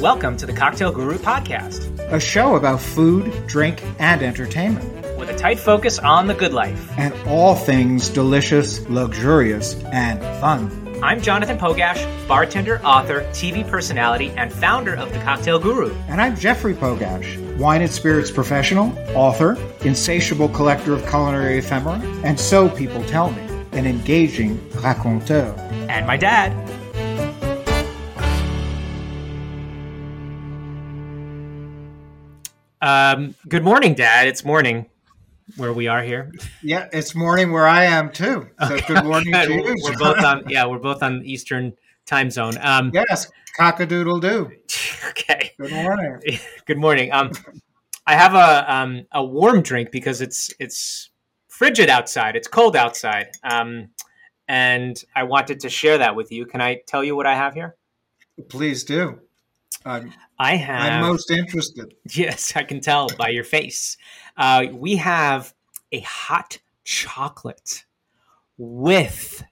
Welcome to the Cocktail Guru podcast, a show about food, drink, and entertainment, with a tight focus on the good life. and all things delicious, luxurious, and fun. I'm Jonathan Pogash, bartender, author, TV personality, and founder of the Cocktail Guru. And I'm Jeffrey Pogash, wine and spirits professional, author, insatiable collector of culinary ephemera, and so people tell me, an engaging raconteur. And my dad. Um, good morning, Dad. It's morning where we are here. Yeah, it's morning where I am too. So good morning to you. we're both on. Yeah, we're both on Eastern time zone. Um, yes, cockadoodle doo. okay. Good morning. Good morning. Um, I have a um, a warm drink because it's it's frigid outside. It's cold outside. Um, and I wanted to share that with you. Can I tell you what I have here? Please do. I'm, I have. I'm most interested. Yes, I can tell by your face. Uh, we have a hot chocolate with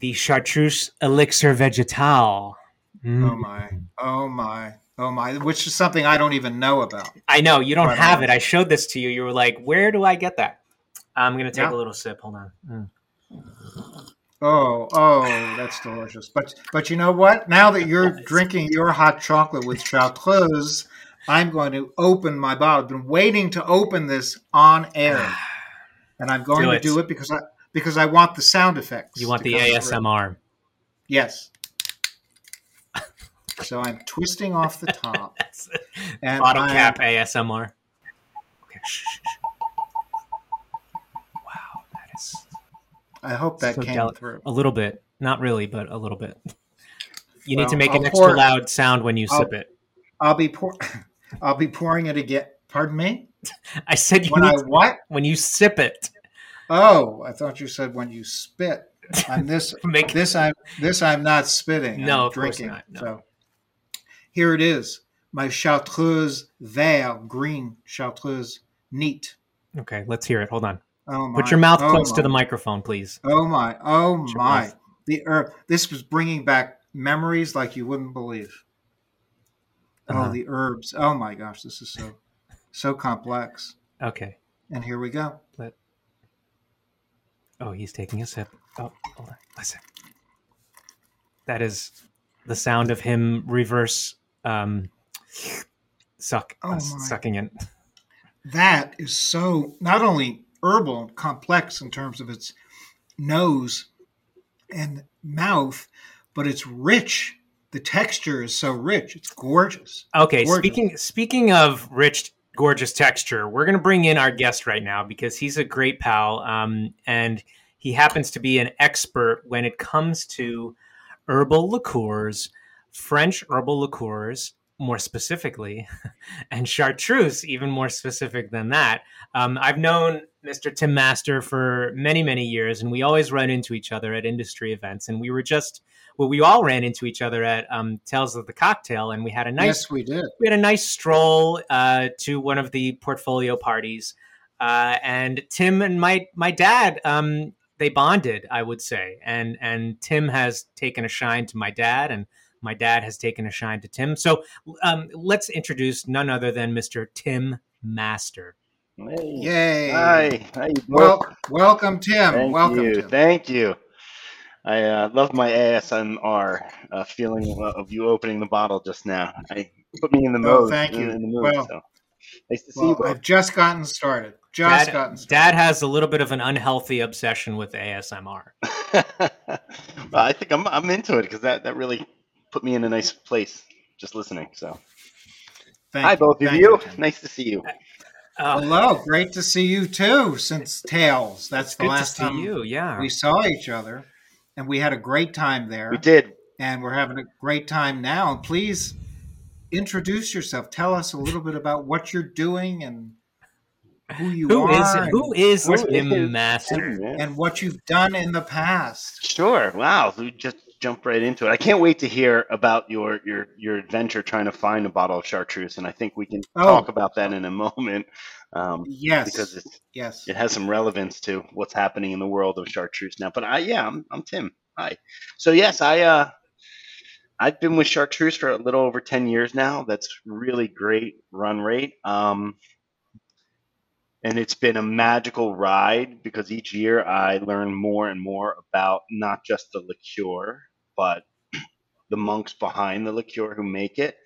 the chartreuse elixir vegetal. Mm. Oh my. Oh my. Oh my. Which is something I don't even know about. I know you don't have on. it. I showed this to you. You were like, "Where do I get that?" I'm gonna take Yeah. a little sip. Hold on. Mm. Oh, oh, that's delicious. But but you know what? Now that you're drinking your hot chocolate with chartreuse, I'm going to open my bottle. I've been waiting to open this on air, ah. and I'm going Do to it. do it because I because I want the sound effects. You want the come through. ASMR? Yes. So I'm twisting off the top, and bottle I- cap ASMR. Okay. shh, shh, shh. Wow, that is I hope that So came deli- through. a little bit. Not really, but a little bit. You need to make an I'll extra pour- loud sound when you I'll- sip it. I'll be pour, I'll be pouring it again. Pardon me. I said you When I to- what? when you sip it. Oh, I thought you said when you spit. On this, Make this I'm this I'm not spitting. No, I'm of course drinking. not, no. So here it is. My chartreuse vert, green chartreuse neat. okay. Let's hear it. Hold on. Oh my! Put your mouth oh close my, to the microphone, please. Oh my! Oh my! mouth- The herb. This was bringing back memories like you wouldn't believe. Uh-huh. Oh, the herbs! Oh my gosh, this is so so complex. Okay. And here we go. Oh, he's taking a sip. Oh, hold on. Listen. That is the sound of him reverse um, suck Oh uh, sucking it. that is so not only herbal and complex in terms of its nose and mouth, but it's rich. The texture is so rich. It's gorgeous. Okay, Gorgeous. speaking speaking of rich, gorgeous texture, we're gonna bring in our guest right now because he's a great pal, um, and he happens to be an expert when it comes to herbal liqueurs, French herbal liqueurs, more specifically, and chartreuse, even more specific than that. Um, I've known Mr. Tim Master for many, many years, and we always run into each other at industry events. And we were just, well, we all ran into each other at um, Tales of the Cocktail, and we had a nice Yes, we did. we had a nice stroll uh, to one of the portfolio parties, uh, and Tim and my my dad um, they bonded, I would say, and and Tim has taken a shine to my dad, and my dad has taken a shine to Tim. So um, let's introduce none other than Mr. Tim Master. Hey. Yay! Hi. How you doing? Well, welcome, Tim. Thank welcome, you. Tim. Thank you. I uh, love my ASMR uh, feeling of, of you opening the bottle just now. I put me in the Oh, mood. thank you. In, in the mood, Well, so. Nice to see Well, you. I've just gotten started. Just Dad, gotten started. dad has a little bit of an unhealthy obsession with ASMR. well, I think I'm I'm into it because that that really put me in a nice place just listening. So, Thank hi you. both of Thank you. Nice to see you. Oh, Hello, great to see you too. Since Tales, that's the last time you. Yeah. we saw each other, and we had a great time there. We did. and we're having a great time now. Please introduce yourself. Tell us a little bit about what you're doing and who you Who are, is and, who is Who Tim Master? And what you've done in the past. Sure. Wow. We just jump right into it. I can't wait to hear about your your your adventure trying to find a bottle of chartreuse, and I think we can Oh. talk about that in a moment um, Yes, because it's, yes. it has some relevance to what's happening in the world of chartreuse now. But I, yeah, I'm, I'm Tim. Hi. So yes, I uh, I've been with Chartreuse for a little over 10 years now. That's really great run rate. Um, and it's been a magical ride because each year I learn more and more about not just the liqueur, but the monks behind the liqueur who make it.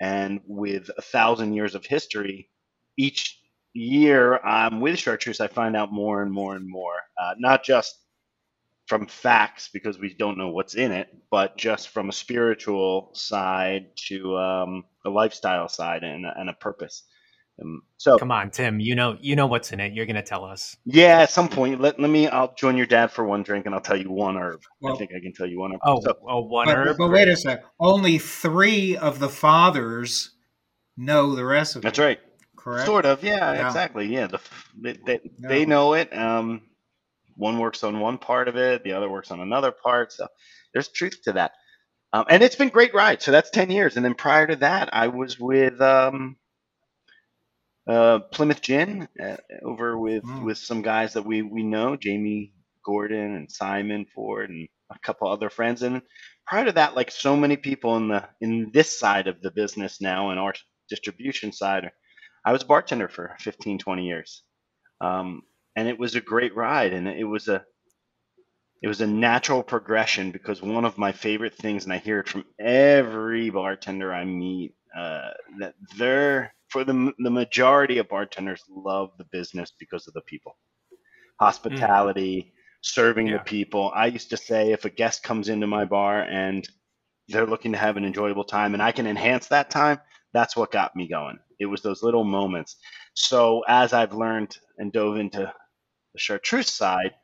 And with a thousand years of history, each year I'm with Chartreuse, I find out more and more and more, uh, not just from facts because we don't know what's in it, but just from a spiritual side to um, a lifestyle side and, and a purpose. Um, so come on, Tim. You know, you know what's in it. You're going to tell us. Yeah, at some point. Let, let me. I'll join your dad for one drink, and I'll tell you one herb. Well, I think I can tell you one herb. Oh, so, oh one but, herb. But wait a sec. Only three of the fathers know the recipe. That's right. Correct. Sort of. Yeah. yeah. Exactly. Yeah. The, they they, no. they know it. Um, one works on one part of it, the other works on another part. So there's truth to that. Um, and it's been great ride. So that's 10 years. And then prior to that, I was with um, uh, Plymouth Gin uh, over with, mm. with some guys that we, we know, Jamie Gordon and Simon Ford and a couple other friends. And prior to that, like so many people in the in this side of the business now and our distribution side, I was a bartender for 15, 20 years. Um, and it was a great ride and it was a it was a natural progression because one of my favorite things and i hear it from every bartender i meet uh, that they're for the, the majority of bartenders love the business because of the people hospitality mm. serving yeah. the people i used to say if a guest comes into my bar and they're looking to have an enjoyable time and i can enhance that time that's what got me going it was those little moments so as i've learned and dove into the chartreuse side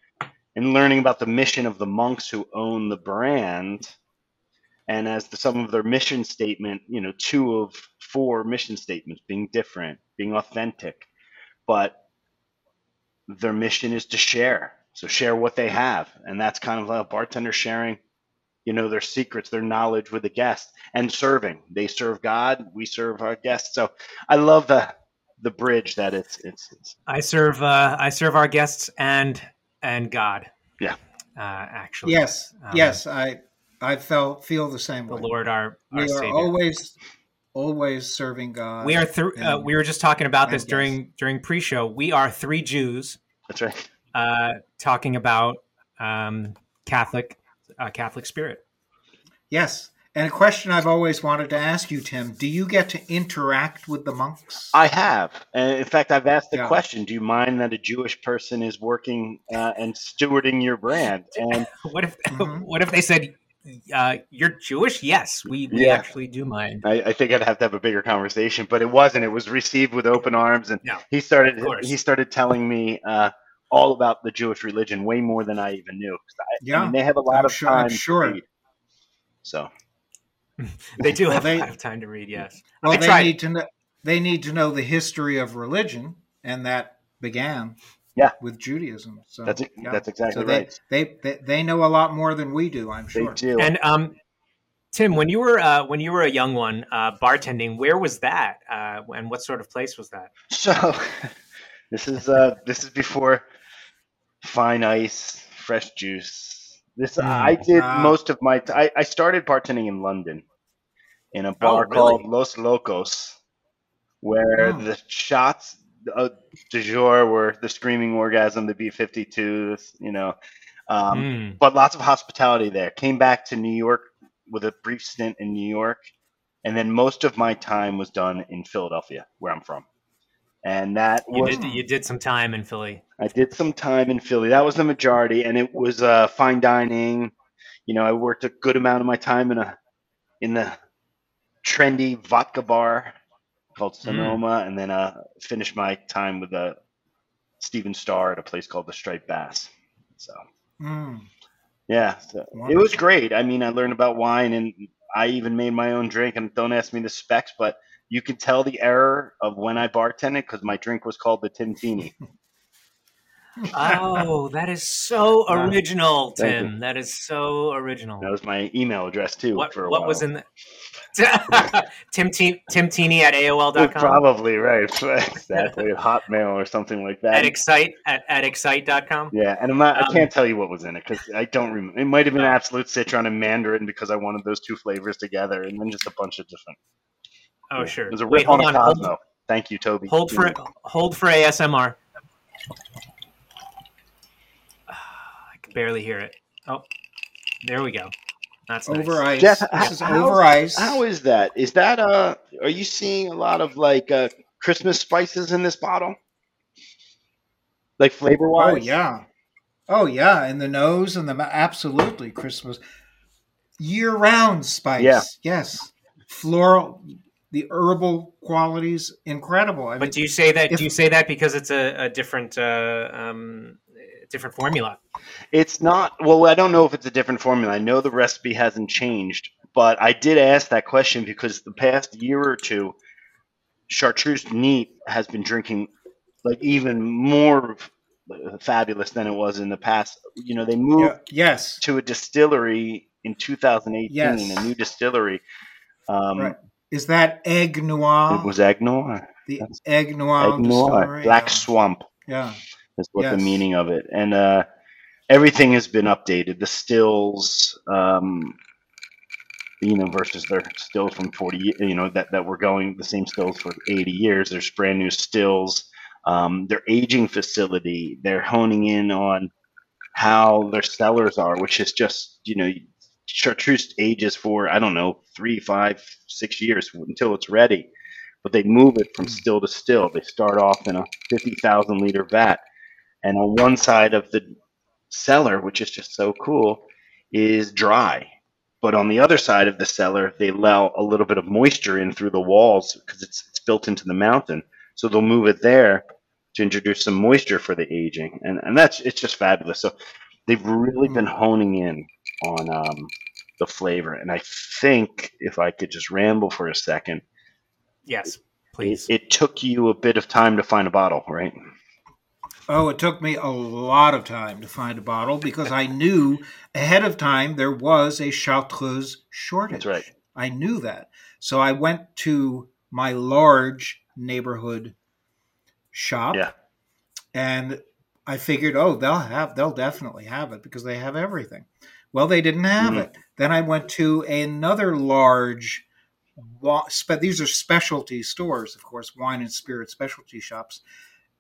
and learning about the mission of the monks who own the brand and as the, some of their mission statement you know two of four mission statements being different being authentic but their mission is to share so share what they have and that's kind of like a bartender sharing you know their secrets their knowledge with the guest and serving they serve god we serve our guests so i love the the bridge that it's it's. it's I serve uh, I serve our guests and and God. Yeah. Uh, actually. Yes. Um, yes. I I felt feel the same the way. The Lord, our, our we Savior. are always always serving God. We are through. Uh, we were just talking about this during during pre-show. We are three Jews. That's right. Uh, talking about um, Catholic uh, Catholic spirit. Yes, and a question I've always wanted to ask you, Tim: Do you get to interact with the monks? I have, and in fact, I've asked the yeah. question: Do you mind that a Jewish person is working uh, and stewarding your brand? And what if mm-hmm. what if they said uh, you're Jewish? Yes, we, we yeah. actually do mind. I, I, think I'd have to have a bigger conversation, but it wasn't. It was received with open arms, and no, he started he started telling me uh, all about the Jewish religion way more than I even knew. I, yeah, I mean, they have a lot I'm of sure, time. I'm sure. So they do well, have, they, have, time to read. Yes. Well, they need to know. They need to know the history of religion, and that began yeah with Judaism. So that's yeah. that's exactly so right. They, they they know a lot more than we do. I'm sure. They do. And um, Tim, when you were uh, when you were a young one uh, bartending, where was that, uh, and what sort of place was that? So, this is uh, this is before fine ice, fresh juice, this mm, I did wow. most of my. T- I, I started bartending in London, in a bar oh, really? called Los Locos, where oh. the shots uh, du jour were the screaming orgasm, the B fifty twos, you know, um, mm. but lots of hospitality there. Came back to New York with a brief stint in New York, and then most of my time was done in Philadelphia, where I'm from and that you was did, you did some time in Philly. I did some time in Philly. That was the majority, and it was uh, fine dining. You know, I worked a good amount of my time in a in the trendy vodka bar called mm. Sonoma, mm. and then uh, finished my time with a uh, Stephen Starr at a place called the Striped Bass. So, mm. yeah, so it was great. I mean, I learned about wine, and I even made my own drink. And don't ask me the specs, but you could tell the error of when I bartended because my drink was called the Tintini. oh, that is so original, Thank Tim. That is so original. That was my email address too. what for a what while. was in the Tim Te- Tim Teeny at AOL.com? Probably right. exactly. Hotmail or something like that. At excite at, at excite.com. yeah, and I'm not, Um, I can't tell you what was in it because I don't remember. It might have been Absolut Citron and mandarin because I wanted those two flavors together, and then just a bunch of different. Oh yeah. sure. It was a Wait, rip on hold a on. Cosmo. Hold, Thank you, Toby. hold for hold for ASMR. I can barely hear it. Oh, there we go. That's nice. Over ice. Jeff, this is how- over ice. How is that? Is that uh? Are you seeing a lot of like uh Christmas spices in this bottle? Like flavor wise? Oh yeah, oh yeah, and the nose and the absolutely Christmas year-round spice. Yeah. Yes, floral, the herbal qualities incredible. I mean, But do you say that? if- do you say that because it's a, a different uh, um, different formula? It's not. Well, I don't know if it's a different formula. I know the recipe hasn't changed, but I did ask that question because the past year or two, Chartreuse Neat has been drinking like even more fabulous than it was in the past. You know, they moved yeah, yes, to a distillery in 2018, Yes. a new distillery. Um, Right. is that Aiguenoire? It was Aiguenoire. the Aiguenoire, Egg Noir. distillery? Black yeah. Swamp Yeah, is what the meaning of it. And uh, everything has been updated. The stills, um, you know, versus their stills from 40, ye- you know, that, that were going the same stills for 80 years. There's brand new stills. Um, their aging facility, they're honing in on how their cellars are, which is just, you know, chartreuse ages for, I don't know, three, five, six years until it's ready. But they move it from still to still. They start off in a 50,000 liter vat. And on one side of the cellar, which is just so cool, is dry. But on the other side of the cellar, they allow a little bit of moisture in through the walls because it's, it's built into the mountain. So they'll move it there to introduce some moisture for the aging, and and that's it's just fabulous. So they've really been honing in on um, the flavor, and I think if I could just ramble for a second, Yes, it, please. it took you a bit of time to find a bottle, right? Oh, it took me a lot of time to find a bottle because I knew ahead of time there was a Chartreuse shortage. That's right. I knew that. So I went to my large neighborhood shop Yeah. and I figured, oh, they'll have they'll definitely have it because they have everything. Well, they didn't have Mhm. it. Then I went to another large these are specialty stores, of course, wine and spirit specialty shops.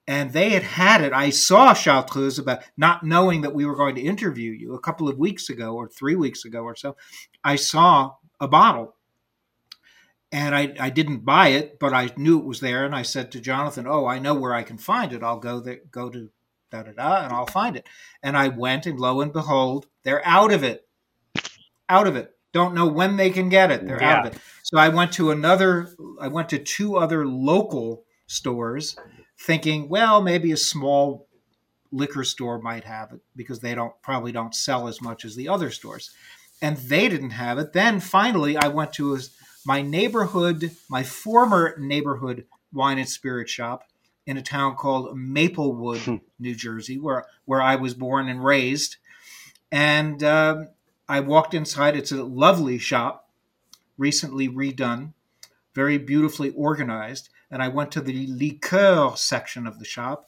And they had had it. I saw Chartreuse about not knowing that we were going to interview you a couple of weeks ago or three weeks ago or so. I saw a bottle and I, I didn't buy it, but I knew it was there. And I said to Jonathan, "Oh, I know where I can find it. I'll go there, go to da da da, and I'll find it." And I went, and lo and behold, they're out of it. Out of it. Don't know when they can get it. They're out of it. So I went to another. I went to two other local stores, thinking, well, maybe a small liquor store might have it because they don't probably don't sell as much as the other stores. And they didn't have it. Then finally i went to a, my neighborhood my former neighborhood wine and spirit shop in a town called maplewood new jersey where where i was born and raised. And um, i walked inside. It's a lovely shop recently redone very beautifully organized and i went to the liqueur section of the shop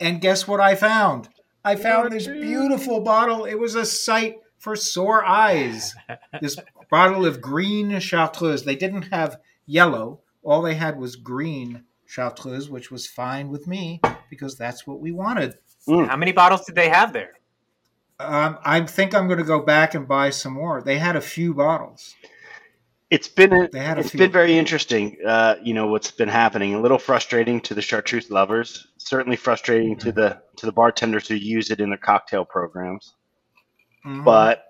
and guess what I found? I found this beautiful bottle. It was a sight for sore eyes. This bottle of green Chartreuse. They didn't have yellow. All they had was green Chartreuse, which was fine with me because that's what we wanted. How many bottles did they have there? Um, I think I'm going to go back and buy some more. They had a few bottles. It's been a, a it's few. been very interesting. Uh, you know what's been happening. A little frustrating to the chartreuse lovers. Certainly frustrating to the to the bartenders who use it in their cocktail programs. Mhm. But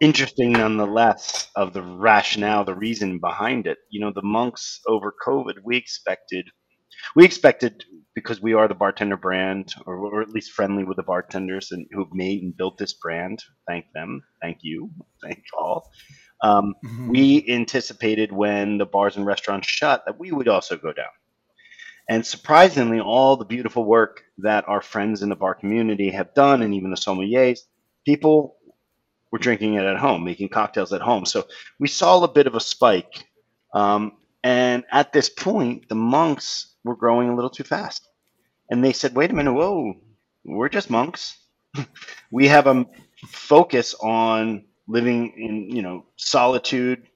interesting nonetheless of the rationale, the reason behind it. You know, the monks over COVID, we expected, we expected because we are the bartender brand, or we're at least friendly with the bartenders and who have made and built this brand. Thank them. Thank you. Thank all. Um, Mhm. we anticipated when the bars and restaurants shut that we would also go down. And surprisingly, all the beautiful work that our friends in the bar community have done, and even the sommeliers, people were drinking it at home, making cocktails at home. So we saw a bit of a spike. Um, and at this point, the monks were growing a little too fast. And they said, wait a minute, whoa, we're just monks. we have a focus on living in, you know, solitude,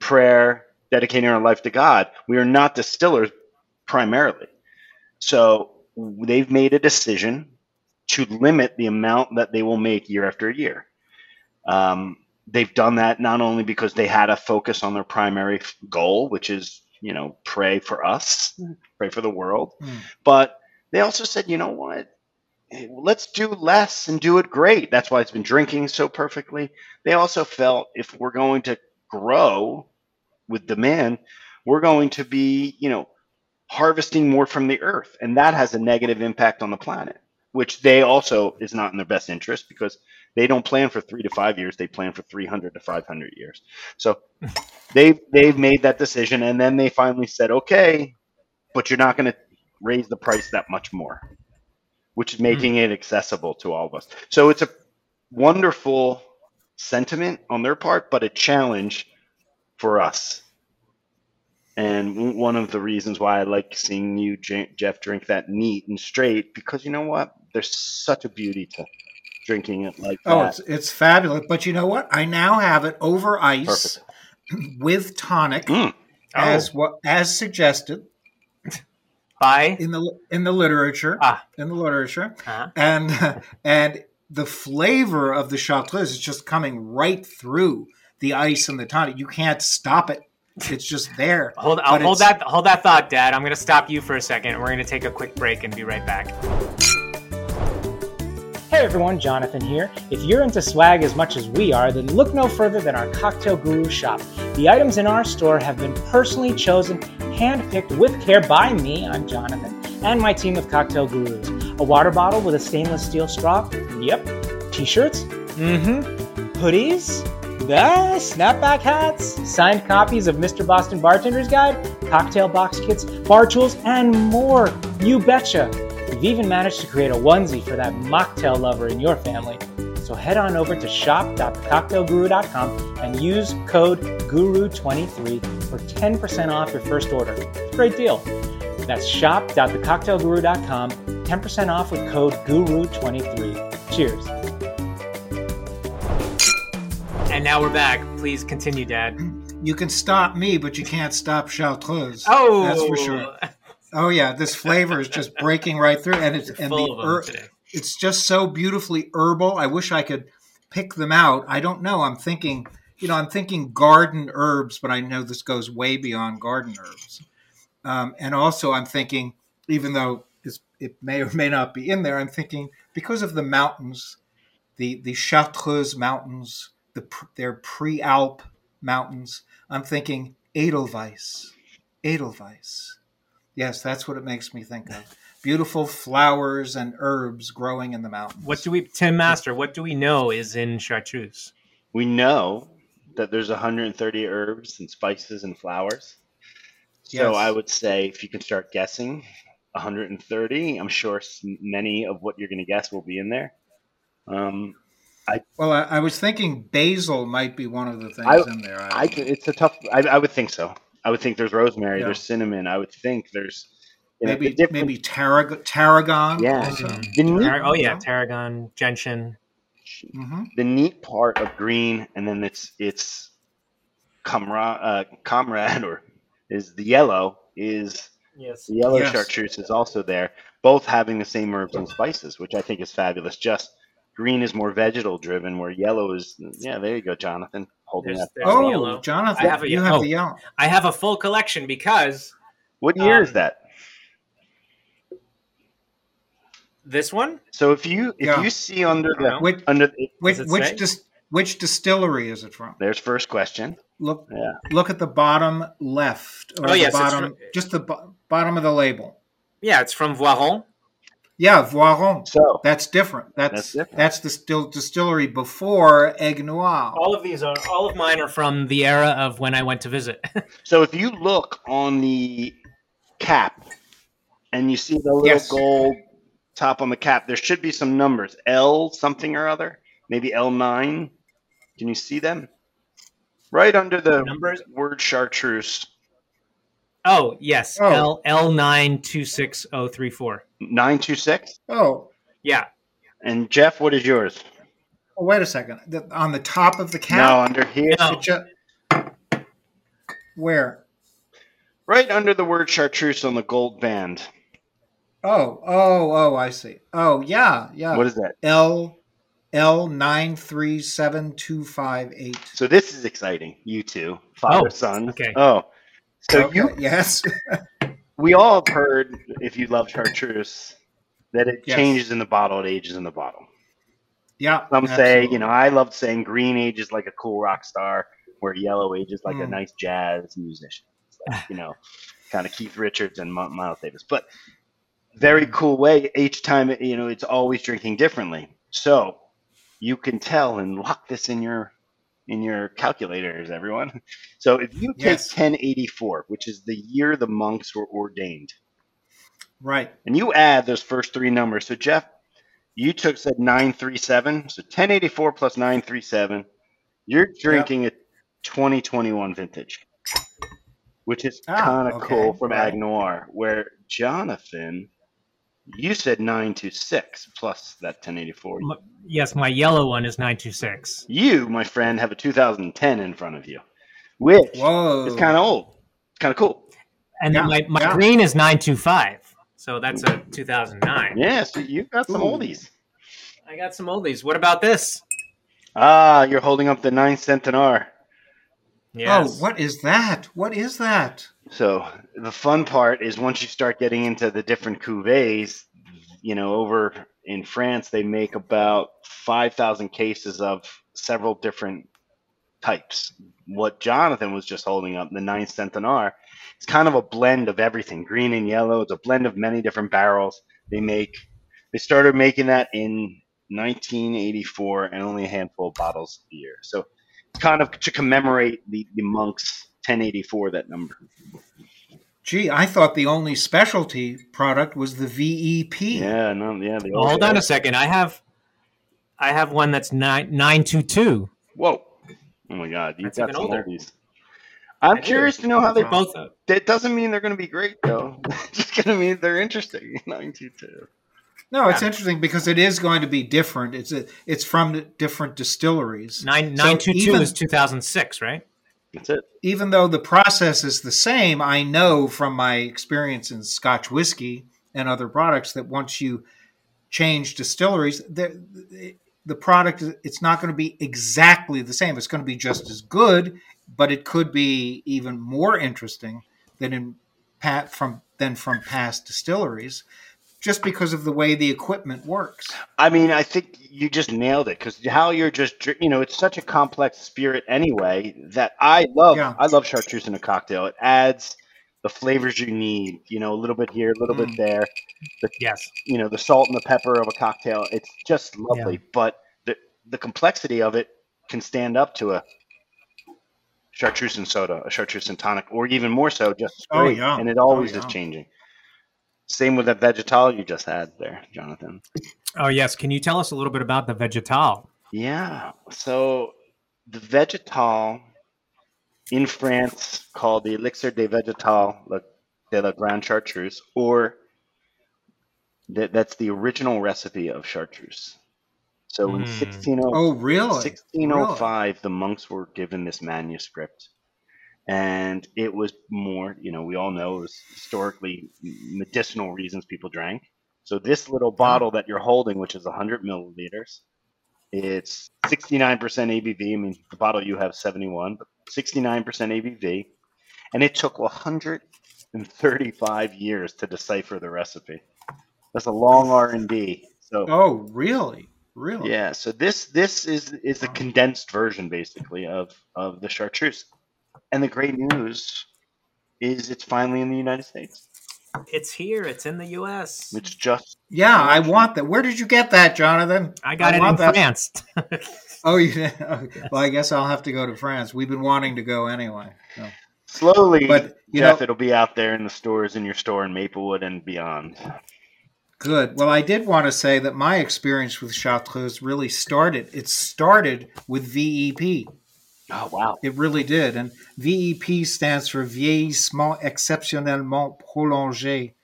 prayer, dedicating our life to God. We are not distillers primarily. So they've made a decision to limit the amount that they will make year after year. Um, they've done that not only because they had a focus on their primary goal, which is you know pray for us, pray for the world, mm. but they also said, you know what, let's do less and do it great. That's why it's been drinking so perfectly. They also felt if we're going to grow with demand, we're going to be you know harvesting more from the earth, and that has a negative impact on the planet, which they also is not in their best interest because they don't plan for three to five years; they plan for three hundred to five hundred years. So they've they've made that decision, and then they finally said, "Okay, but you're not going to raise the price that much more," which is making mm. it accessible to all of us. So it's a wonderful sentiment on their part, but a challenge for us and one of the reasons why I like seeing you, Jeff, drink that neat and straight, because you know what? There's such a beauty to drinking it like oh, that. Oh, it's, it's fabulous. But you know what? I now have it over ice Perfect. with tonic, mm. oh. as what as suggested by in the in the literature. Ah. In the literature, uh-huh. and and the flavor of the chartreuse is just coming right through the ice and the tonic. You can't stop it it's just there. Hold, I'll hold that hold that thought, Dad. I'm going to stop you for a second. We're going to take a quick break and be right back. Hey everyone, Jonathan here. If you're into swag as much as we are, then look no further than our Cocktail Guru shop. The items in our store have been personally chosen, handpicked with care by me, I'm Jonathan, and my team of cocktail gurus. A water bottle with a stainless steel straw? Yep. T-shirts? Mm-hmm. Hoodies? Ah, snapback hats, signed copies of Mr. Boston Bartender's Guide, cocktail box kits, bar tools, and more. You betcha. We've even managed to create a onesie for that mocktail lover in your family. So head on over to shop.thecocktailguru.com and use code GURU23 for 10% off your first order. Great deal. That's shop.thecocktailguru.com, 10% off with code GURU23. Cheers. And now we're back. Please continue, Dad. You can stop me, but you can't stop Chartreuse. Oh, that's for sure. Oh. Oh yeah, this flavor is just breaking right through, and it's and the er, it's just so beautifully herbal. I wish I could pick them out. I don't know. I'm thinking, you know, I'm thinking garden herbs, but I know this goes way beyond garden herbs. Um, and also, I'm thinking, even though it may or may not be in there, I'm thinking because of the mountains, the the Chartreuse mountains the their pre-Alp mountains. I'm thinking Edelweiss, Edelweiss. Yes, that's what it makes me think of. Beautiful flowers and herbs growing in the mountains. What do we, Tim Master? What do we know is in chartreuse? We know that there's 130 herbs and spices and flowers. So. I would say if you can start guessing, 130. I'm sure many of what you're going to guess will be in there. Um, I, well, I, I, was thinking basil might be one of the things I, in there. I, it's a tough. I, would think so. I would think there's rosemary, yeah. there's cinnamon. I would think there's maybe know, maybe tarragon. tarragon yeah. Neat, oh yeah, tarragon, gentian. Mm-hmm. The neat part of green, and then it's it's comrade, uh, comrade, or is the yellow is yes. the yellow yes. chartreuse is also there, both having the same herbs and spices, which I think is fabulous. Just green is more vegetal driven, where yellow is yeah. There you go, Jonathan. Holding there's, there's oh, Jonathan, I have a, you have oh, the yellow. I have a full collection because. What year um, is that? This one. So if you if yeah. you see under the which, under which which, dis, which distillery is it from? There's first question. Look yeah. look at the bottom left. oh yes, bottom, from, just the bo- bottom of the label. Yeah, it's from Voiron. Yeah, Voiron. So that's different. That's that's, different. that's the still distillery before Aiguenoire. All of these are all of mine are from the era of when I went to visit. so if you look on the cap and you see the little Yes. gold top on the cap. There should be some numbers. L something or other. Maybe L9. Can you see them? Right under the Numbers? word chartreuse. Oh yes, Oh. L L nine two six zero three four. 926. Oh, Yeah, And Jeff, what is yours? oh, wait a second. The, on the top of the cap. No, under here. No. It ju- where? Right under the word chartreuse on the gold band. Oh, oh, oh, I see. Oh, yeah, yeah. What is that? L L nine three seven two five eight. So this is exciting. You two, father, Oh, son. okay. Oh, so Okay, you, yes. we all have heard, if you love chartreuse, that it Yes. changes in the bottle, it ages in the bottle. yeah. Some say, absolutely. you know, I loved saying green ages like a cool rock star, where yellow ages like a Mm. nice jazz musician. Like, you know, kind of Keith Richards and Mi- Miles Davis. But very cool way. Each time, you know, it's always drinking differently. So you can tell and lock this in your in your calculators, everyone. So if you take Yes. 1084, which is the year the monks were ordained, right. and you add those first three numbers. So Jeff, you took said 937. So 1084 plus 937. You're drinking a 2021 vintage, which is Ah, kind of okay, cool from right. Aiguenoire. Where Jonathan, you said 926 plus that 1084. M- yes, my yellow one is nine two six. You, my friend, have a 2010 in front of you, which Whoa. is kind of old. It's kind of cool. And then my, my yeah. green is nine two five. So that's a two thousand nine. Yeah, so you've got some Ooh. oldies. I got some oldies. What about this? Ah, you're holding up the 9 Centenaire. Yes. Oh, what is that? What is that? So the fun part is once you start getting into the different cuvées, you know, over in France they make about five thousand cases of several different types. What Jonathan was just holding up, the nine Centenaire, it's kind of a blend of everything, green and yellow. It's a blend of many different barrels. They make they started making that in 1984 and only a handful of bottles a year. So it's kind of to commemorate the, the monks 1084 that number. Gee, I thought the only specialty product was the VEP. Yeah, no, yeah. The Well, hold on a second. I have I have one that's nine nine two two. Whoa! Oh my God, you've That's got some older. oldies. I'm I do. curious to know how they. They're both That doesn't mean they're going to be great, though. Just going to mean they're interesting. Nine two two. No, it's Yeah. interesting because it is going to be different. It's a, it's from different distilleries. nine So nine two two is two thousand six, right? That's it. Even though the process is the same, I know from my experience in Scotch whiskey and other products that once you change distilleries, the, the product it's not going to be exactly the same. It's going to be just as good, but it could be even more interesting than in pat from than from past distilleries, just because of the way the equipment works. I mean, I think you just nailed it because how you're just you know, it's such a complex spirit anyway that I love. Yeah. I love chartreuse in a cocktail. It adds the flavors you need. You know, a little bit here, a little bit Mm. there. Yes. you know the salt and the pepper of a cocktail it's just lovely but the the complexity of it can stand up to a chartreuse and soda a chartreuse and tonic or even more so just Oh, yeah. and it always Oh, is changing same with that vegetal you just had there jonathan Oh yes. Can you tell us a little bit about the vegetal? yeah so the vegetal in france called the elixir de vegetal de la grande chartreuse or that, that's the original recipe of chartreuse so in Mm. 1600 Oh, really? 1605 the monks were given this manuscript and it was more you know we all know it was historically medicinal reasons people drank. So this little bottle that you're holding which is 100 milliliters it's 69% abv i mean the bottle you have 71 but 69% abv and it took 135 years to decipher the recipe. That's a long r&d so Oh, really? Really? yeah, so this this is is a condensed version basically of of the chartreuse. And the great news is it's finally in the United States. It's here. It's in the U.S. It's just Yeah, I want that. Where did you get that, Jonathan? I got it in want that. France. Oh, you well, I guess I'll have to go to France. We've been wanting to go anyway. So. Slowly, But you Jeff, know, it'll be out there in the stores, in your store in Maplewood and beyond. Good. Well, I did want to say that my experience with Chartreuse really started. It started with VEP. Oh wow! It really did. And VEP stands for Vieillissement Exceptionnellement Prolongé.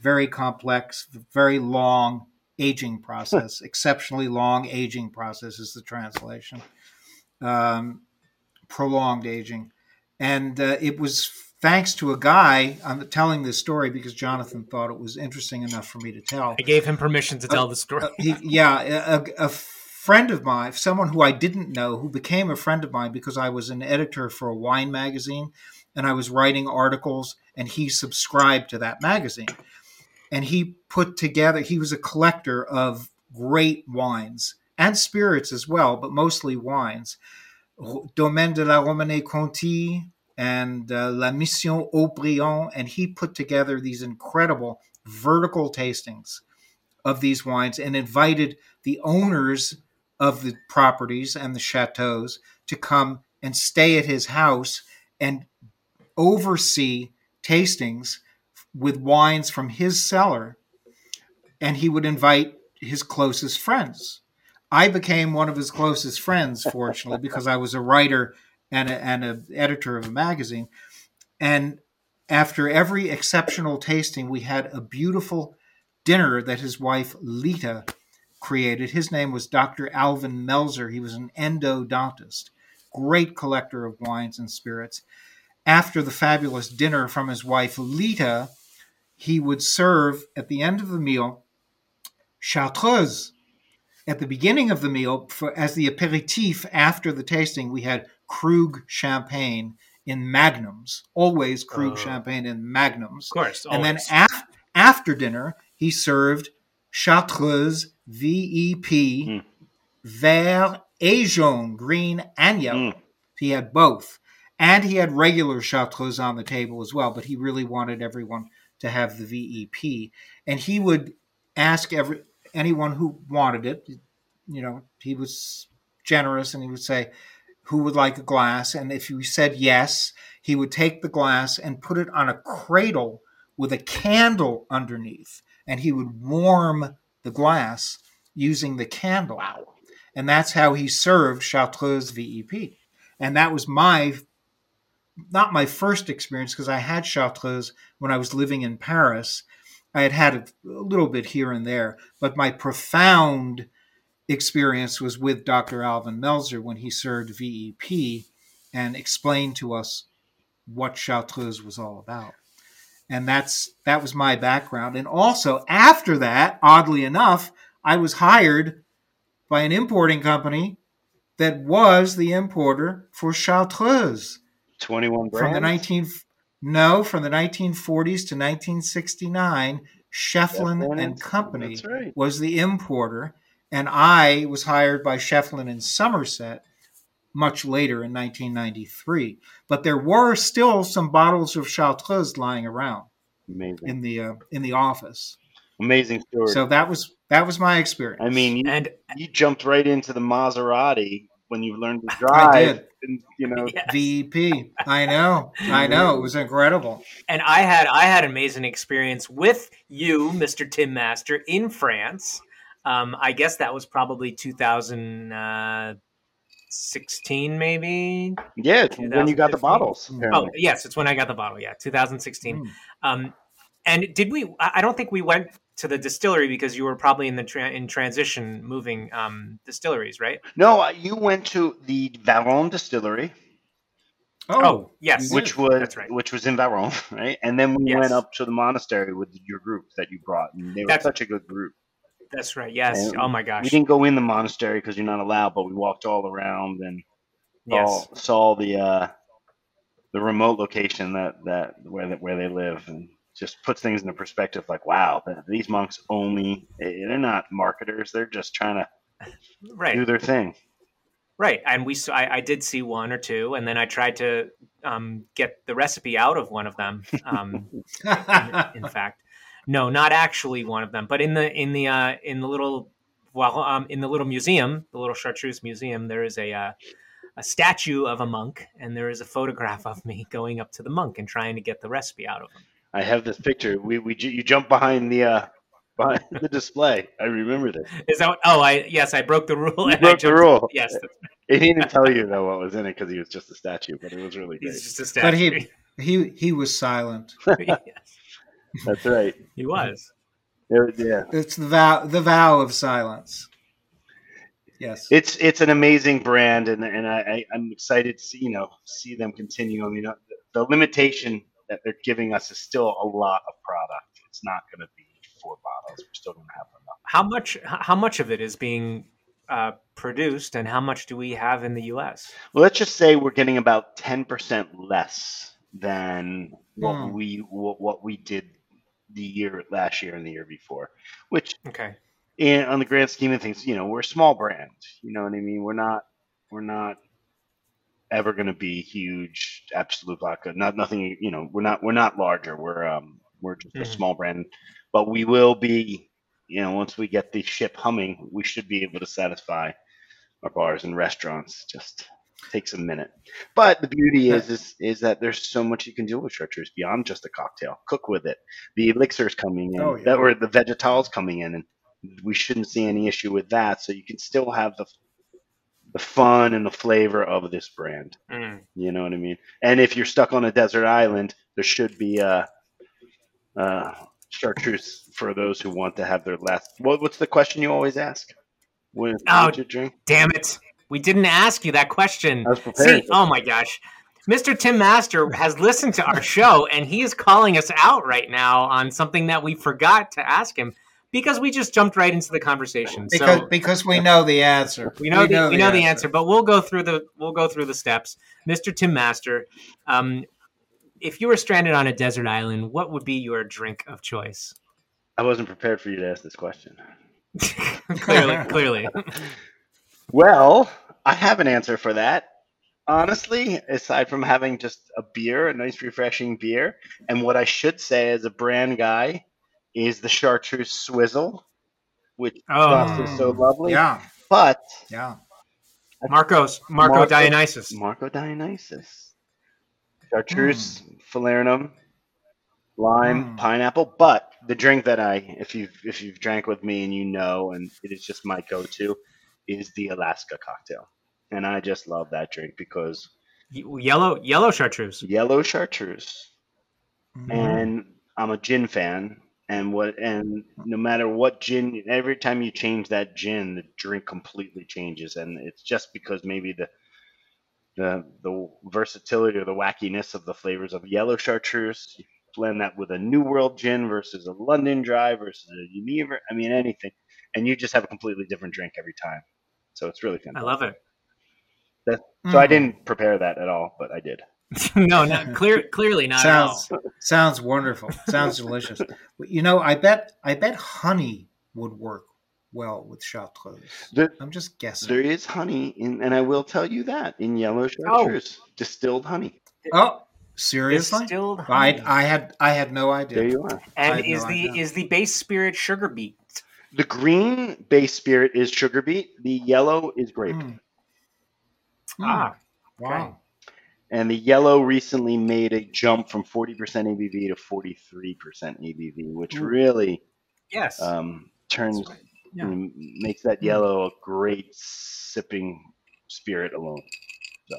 Very complex, very long aging process. Exceptionally long aging process is the translation. Um, prolonged aging. And uh, it was thanks to a guy, I'm telling this story because Jonathan thought it was interesting enough for me to tell. I gave him permission to tell the story. Uh, he, yeah, a, a friend of mine, someone who I didn't know, who became a friend of mine because I was an editor for a wine magazine and I was writing articles, and he subscribed to that magazine. And he put together, he was a collector of great wines and spirits as well, but mostly wines. Domaine de la Romanée Conti and uh, La Mission Haut-Brion, and he put together these incredible vertical tastings of these wines and invited the owners of the properties and the chateaus to come and stay at his house and oversee tastings with wines from his cellar. And he would invite his closest friends. I became one of his closest friends, fortunately, because I was a writer and a, and an editor of a magazine. And after every exceptional tasting, we had a beautiful dinner that his wife Lita created. His name was Dr. Alvin Melzer. He was an endodontist, great collector of wines and spirits. After the fabulous dinner from his wife Lita, he would serve at the end of the meal chartreuse. At the beginning of the meal, for, as the aperitif after the tasting, we had Krug champagne in magnums, always Krug Oh. champagne in magnums. Of course. And then af- after dinner, he served Chartreuse VEP, Mm. vert et jaune, green and yellow. Mm. He had both. And he had regular Chartreuse on the table as well, but he really wanted everyone to have the VEP. And he would ask every anyone who wanted it, you know, he was generous and he would say, Who would like a glass? And if you said yes, he would take the glass and put it on a cradle with a candle underneath. And he would warm the glass using the candle. Wow. And that's how he served Chartreuse VEP. And that was my, not my first experience because I had Chartreuse when I was living in Paris. I had had a little bit here and there, but my profound experience was with Dr. Alvin Melzer when he served VEP and explained to us what Chartreuse was all about. And that's that was my background. And also after that, oddly enough, I was hired by an importing company that was the importer for Chartreuse 21 brands. from the 19 no from the 1940s to 1969 Schieffelin Schieffelin and Company right. was the importer and I was hired by Schieffelin in Somerset much later in 1993 but there were still some bottles of Chartreuse lying around Amazing. in the uh, in the office Amazing story. so that was that was my experience I mean, you, and you jumped right into the Maserati when you learned to drive. I drive. did. And, you know, Yes. VEP I know I know it was incredible and I had I had an amazing experience with you, Mr. Tim Master, in France. Um, I guess that was probably 2016, maybe. yeah, it's when you got the bottles. Oh, Oh, yes, it's when I got the bottle. Yeah, 2016. Mm. Um, and did we? I I don't think we went to the distillery because you were probably in the tra- in transition, moving um, distilleries, right? No, uh, you went to the Voiron distillery, Oh, yes, which was That's right. which was in Voiron, right? And then we Yes. went up to the monastery with your group that you brought, and they were That's- such a good group. That's right. Yes. And oh my gosh. We didn't go in the monastery because you're not allowed, but we walked all around and Yes. saw, saw the uh, the remote location that that where they, where they live, and just puts things into perspective. Like, wow, these monks only eh, they're not marketers; they're just trying to Right. do their thing. Right, and we I, I did see one or two, and then I tried to um, get the recipe out of one of them. Um, in, in fact, no, not actually one of them, but in the in the uh, in the little well um, in the little museum, the little chartreuse museum, there is a uh, a statue of a monk, and there is a photograph of me going up to the monk and trying to get the recipe out of him. I have this picture. We we you jump behind the uh, behind the display. I remember this. Is that? What, oh, I yes, I broke the rule. You and I broke the jumped- rule. Yes, He didn't tell you though what was in it because he was just a statue, but it was really great. he's just a statue. But statue. he he he was silent. Yes, That's right. he was. It- yeah, It's the vow the vow of silence. Yes. it's it's an amazing brand, and and I, I I'm excited to see you know see them continue. I mean, uh, the, the limitation that they're giving us is still a lot of product. It's not going to be four bottles. We're still going to have enough. How much? How much of it is being uh, produced, and how much do we have in the U.S.? Well, let's just say we're getting about ten percent less than what Hmm. we what, what we did the year last year and the year before, which Okay. And on the grand scheme of things, you know, we're a small brand. You know what I mean? We're not we're not ever going to be huge Absolut vodka. Not nothing. You know, we're not we're not larger. We're um we're just a Mhm. small brand, but we will be. You know, once we get the ship humming, we should be able to satisfy our bars and restaurants. Just takes a minute. But the beauty is, is is that there's so much you can do with chartreuse beyond just a cocktail. Cook with it. The elixirs coming in, Oh, yeah. that or the vegetals coming in, and we shouldn't see any issue with that. So you can still have the the fun and the flavor of this brand. Mm. You know what I mean? And if you're stuck on a desert island, there should be a, uh chartreuse for those who want to have their last. What, what's the question you always ask? What, Oh? Damn it! We didn't ask you that question. I was prepared. See, oh my gosh. Mr. Tim Master has listened to our show and he is calling us out right now on something that we forgot to ask him because we just jumped right into the conversation. because so because we know the answer. we know, the, we know the answer, but we'll go through the we'll go through the steps. Mr. Tim Master, um, if you were stranded on a desert island, what would be your drink of choice? I wasn't prepared for you to ask this question. clearly, clearly. Well, I have an answer for that. Honestly, aside from having just a beer, a nice refreshing beer, and what I should say as a brand guy is the chartreuse swizzle, which Oh, is so lovely. Yeah, But yeah. Marcos, Marco, Marco- Dionysos. Marco Dionysos, chartreuse, falernum, lime, Mm. pineapple. But the drink that I, if you've if you've drank with me and you know, and it is just my go-to, is the Alaska cocktail, and I just love that drink because Yellow, yellow chartreuse. yellow chartreuse, Mhm. and I'm a gin fan. And what and no matter what gin, every time you change that gin, the drink completely changes, and it's just because maybe the the the versatility or the wackiness of the flavors of yellow chartreuse. You blend that with a New World gin versus a London Dry versus a Geneva. I mean anything, and you just have a completely different drink every time. So it's really fun. I love it. So I Mm. didn't prepare that at all, but I did. no, not clear. Clearly not sounds at all. sounds wonderful. Sounds delicious. You know, I bet I bet honey would work well with chartreuse. There, I'm just guessing. there is honey in, and I will tell you that in yellow chartreuse, distilled honey. oh, seriously? Distilled I honey. I had I had no idea. There you are. And is no the idea. is the base spirit sugar beet? The green base spirit is sugar beet. The yellow is grape. Mm. Mm. Ah, wow. And the yellow recently made a jump from 40% ABV to 43% ABV, which Ooh. really yes. um, turns right. Yeah. makes that Mm. yellow a great sipping spirit alone. So,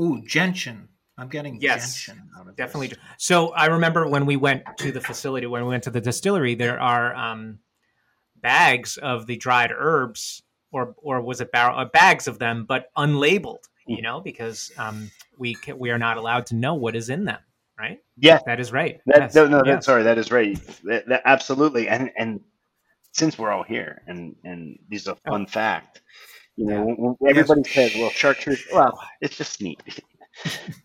ooh, gentian. I'm getting Yes, gentian out of Definitely. this. So I remember when we went to the facility, when we went to the distillery, there are um, bags of the dried herbs, or or was it barrel uh, bags of them, but unlabeled. You know, because um, we ca we are not allowed to know what is in them. Right. Yeah, That is right. that, Yes, no, no, yes. that, sorry, that is right. That, that- absolutely. And and since we're all here, and and this is a fun fact, you know, Yeah. when- when everybody says, "Well, chartreuse," well, it's just neat.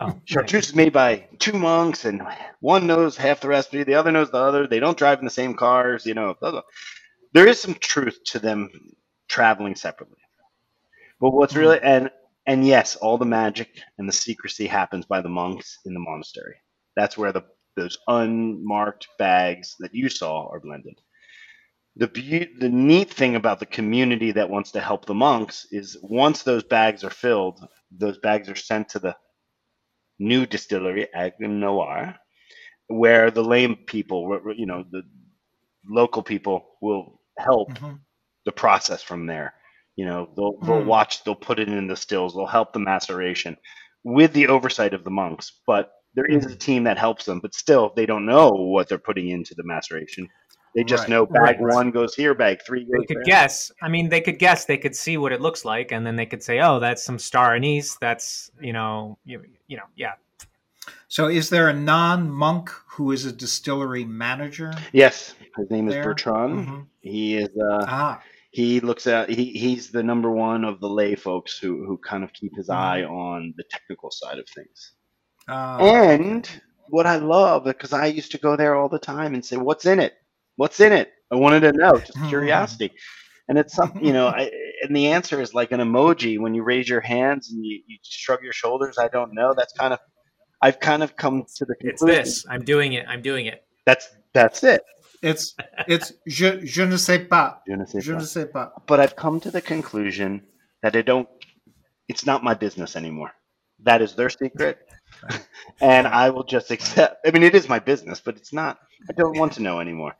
Oh, Chartreuse is made by two monks, and one knows half the recipe, the other knows the other. They don't drive in the same cars, you know. blah, blah. There is some truth to them traveling separately. But what's mm-hmm. really and and yes, all the magic and the secrecy happens by the monks in the monastery. That's where the those unmarked bags that you saw are blended. the be- the neat thing about the community that wants to help the monks is once those bags are filled, those bags are sent to the new distillery, Aiguenoire, where the lame people, you know, the local people will help Mhm. the process from there. You know, they'll, they'll Hmm. watch, they'll put it in the stills, they'll help the maceration with the oversight of the monks. But there is a team that helps them, but still, they don't know what they're putting into the maceration. They just Right. know bag Right. one goes here, bag three goes They could there. guess. I mean, they could guess. They could see what it looks like, and then they could say, "Oh, that's some star anise. That's you know, you, you know, yeah." So, is there a non-monk who is a distillery manager? Yes, his name is There. Bertrand. Mhm. He is. Uh, Ah, he looks at. He, he's the number one of the lay folks who who kind of keep his Mhm. eye on the technical side of things. ah, And what I love, because I used to go there all the time and say, "What's in it? What's in it?" I wanted to know, just Mhm. curiosity. And it's something, you know, I, and the answer is like an emoji when you raise your hands and you, you shrug your shoulders. I don't know. That's kind of, I've kind of come to the conclusion. It's this. I'm doing it. I'm doing it. That's that's it. it's it's je, je ne sais pas. Je ne sais Je ne pas. sais pas. But I've come to the conclusion that I don't. It's not my business anymore. That is their secret, and I will just accept. I mean, it is my business, but it's not. I don't want to know anymore.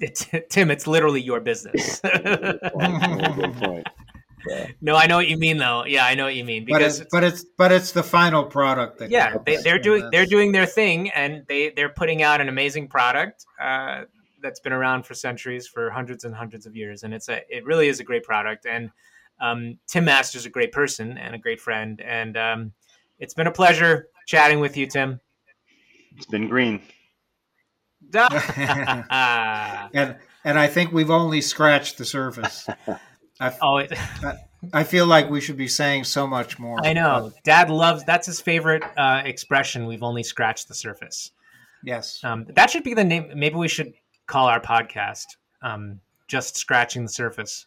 It's, Tim, it's literally your business. Good point. Good point. no, I know what you mean, though. Yeah, I know what you mean But because it's, but it's but it's the final product that yeah, they, they're And doing they're doing their thing, and they they're putting out an amazing product uh, that's been around for centuries, for hundreds and hundreds of years, and it's a it really is a great product. And um, Tim Masters is a great person and a great friend, and um, it's been a pleasure chatting with you, Tim. It's been green. Oh, and and I think we've only scratched the surface. I, it, I feel like we should be saying so much more. I know. Dad loves that's his favorite uh, expression. We've only scratched the surface. Yes. Um, that should be the name. Maybe we should call our podcast um, "Just Scratching the Surface"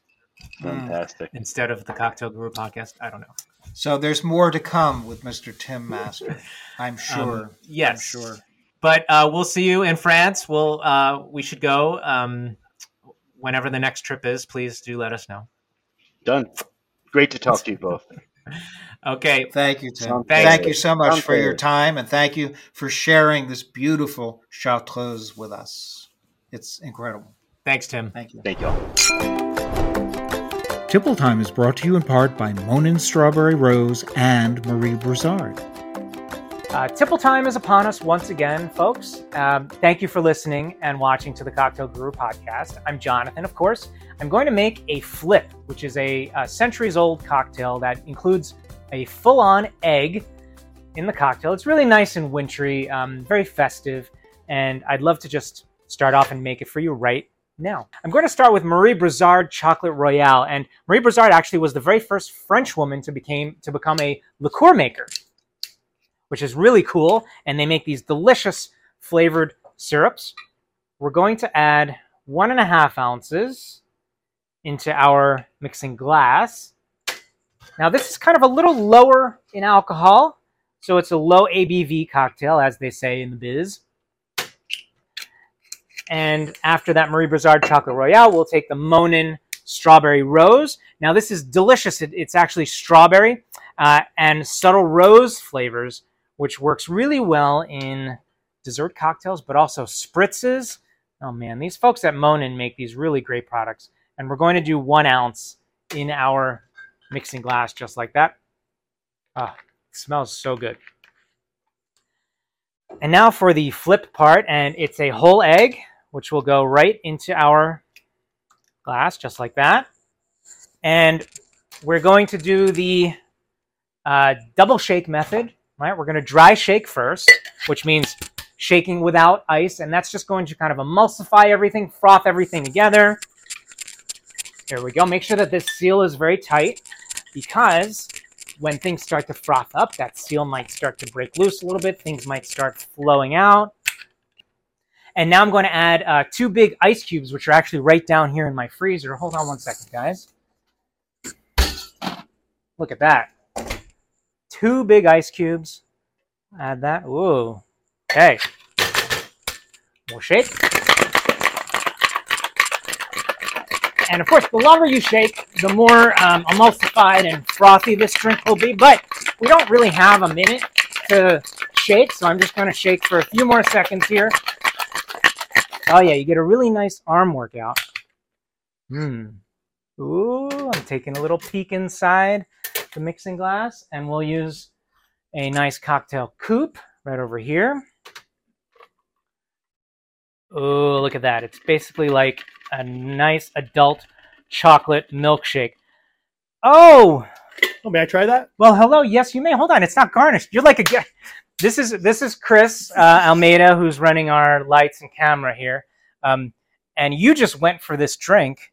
Fantastic. instead of the Cocktail Guru podcast. I don't know. So there's more to come with Mr. Tim Master. I'm sure. Um, yes, I'm sure. But uh, we'll see you in France. We'll uh, we should go um, whenever the next trip is. Please do let us know. Done. Great to talk to you both. Okay. Thank you, Tim. Sounds Thank you so much Sounds for your time and thank you for sharing this beautiful Chartreuse with us. It's incredible. Thanks, Tim. Thank you. Thank you all. Tipple Time is brought to you in part by Monin Strawberry Rose and Marie Brizard. Uh, Tipple time is upon us once again, folks. Um, thank you for listening and watching to the Cocktail Guru podcast. I'm Jonathan, of course. I'm going to make a flip, which is a, uh centuries old cocktail that includes a full on egg in the cocktail. It's really nice and wintry, um, very festive, and I'd love to just start off and make it for you right now. I'm going to start with Marie Brizard Chocolate Royale, and Marie Brizard actually was the very first French woman to became to become a liqueur maker which is really cool. And they make these delicious flavored syrups. We're going to add one and a half ounces into our mixing glass. Now, this is kind of a little lower in alcohol, so it's a low ABV cocktail, as they say in the biz. And after that Marie Brizard Chocolate Royale, we'll take the Monin Strawberry Rose. Now, this is delicious. It- it's actually strawberry uh, and subtle rose flavors, which works really well in dessert cocktails, but also spritzes. Oh man, these folks at Monin make these really great products. And we're going to do one ounce in our mixing glass, just like that. Ah, smells so good. And now for the flip part, and it's a whole egg, which will go right into our glass, just like that. And we're going to do the uh, double shake method, right? We're going to dry shake first, which means shaking without ice, and that's just going to kind of emulsify everything, froth everything together. There we go. Make sure that this seal is very tight because when things start to froth up, that seal might start to break loose a little bit. Things might start flowing out. And now I'm going to add uh, two big ice cubes, which are actually right down here in my freezer. Hold on one second, guys. Look at that. Two big ice cubes. Add that. Ooh. Okay. We'll shake. And of course, the longer you shake, the more um, emulsified and frothy this drink will be. But we don't really have a minute to shake, so I'm just going to shake for a few more seconds here. Oh yeah, you get a really nice arm workout. Hmm. Ooh, I'm taking a little peek inside mixing glass, and we'll use a nice cocktail coupe right over here. Oh, look at that. It's basically like a nice adult chocolate milkshake. Oh, Oh, may I try that? well, hello. Yes, you may. Hold on. It's not garnished. You're like a guy. This is this is Chris uh, Almeida who's running our lights and camera here, um, and you just went for this drink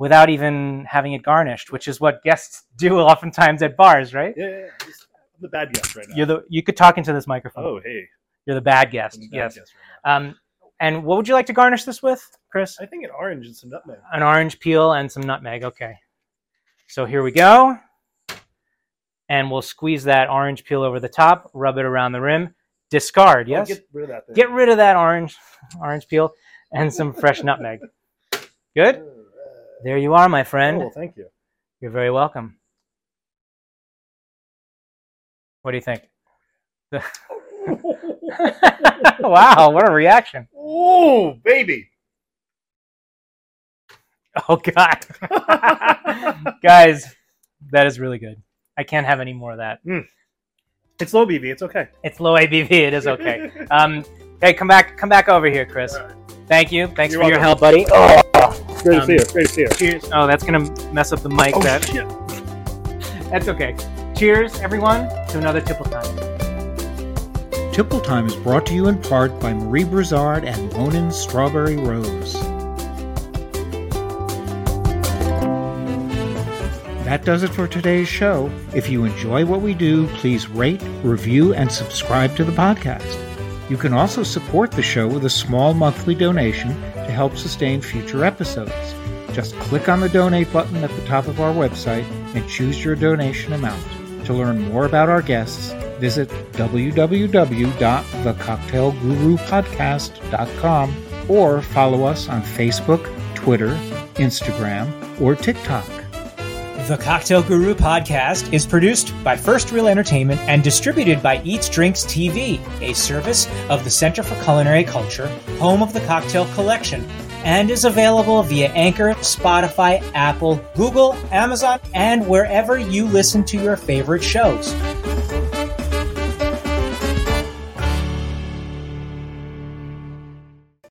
without even having it garnished, which is what guests do oftentimes at bars, right? Yeah, yeah, yeah. I'm the bad guest right now. You're the you could talk into this microphone. oh, hey. You're the bad guest. The bad yes. guest right. Um, and what would you like to garnish this with, Chris? I think an orange and some nutmeg. An orange peel and some nutmeg. Okay. So here we go. And we'll squeeze that orange peel over the top, rub it around the rim, discard. Oh, Yes. get rid of that thing. Get rid of that orange orange peel and some fresh nutmeg. Good. There you are, my Oh, friend. well, thank you. You're very welcome. What do you think? wow, what a reaction. oh, baby. Oh god. Guys, that is really good. I can't have any more of that. It's low BB. It's okay. It's low ABV. It is okay. Um, hey, come back, come back over here, Chris. Thank you. Thanks You're for your help, buddy. Oh, Great Um, to see you. Great to see you. cheers. Oh, that's gonna mess up the mic. Oh, that shit. that's okay. Cheers, everyone, to another tipple time. Tipple Time is brought to you in part by Marie Brizard and Monin Strawberry Rose. That does it for today's show. If you enjoy what we do, please rate, review, and subscribe to the podcast. You can also support the show with a small monthly donation to help sustain future episodes. Just click on the donate button at the top of our website and choose your donation amount. To learn more about our guests, visit www.thecocktailgurupodcast.com or follow us on Facebook, Twitter, Instagram, or TikTok. The Cocktail Guru podcast is produced by First Reel Entertainment and distributed by Eats Drinks TV, a service of the Center for Culinary Culture, home of the Cocktail Collection, and is available via Anchor, Spotify, Apple, Google, Amazon, and wherever you listen to your favorite shows.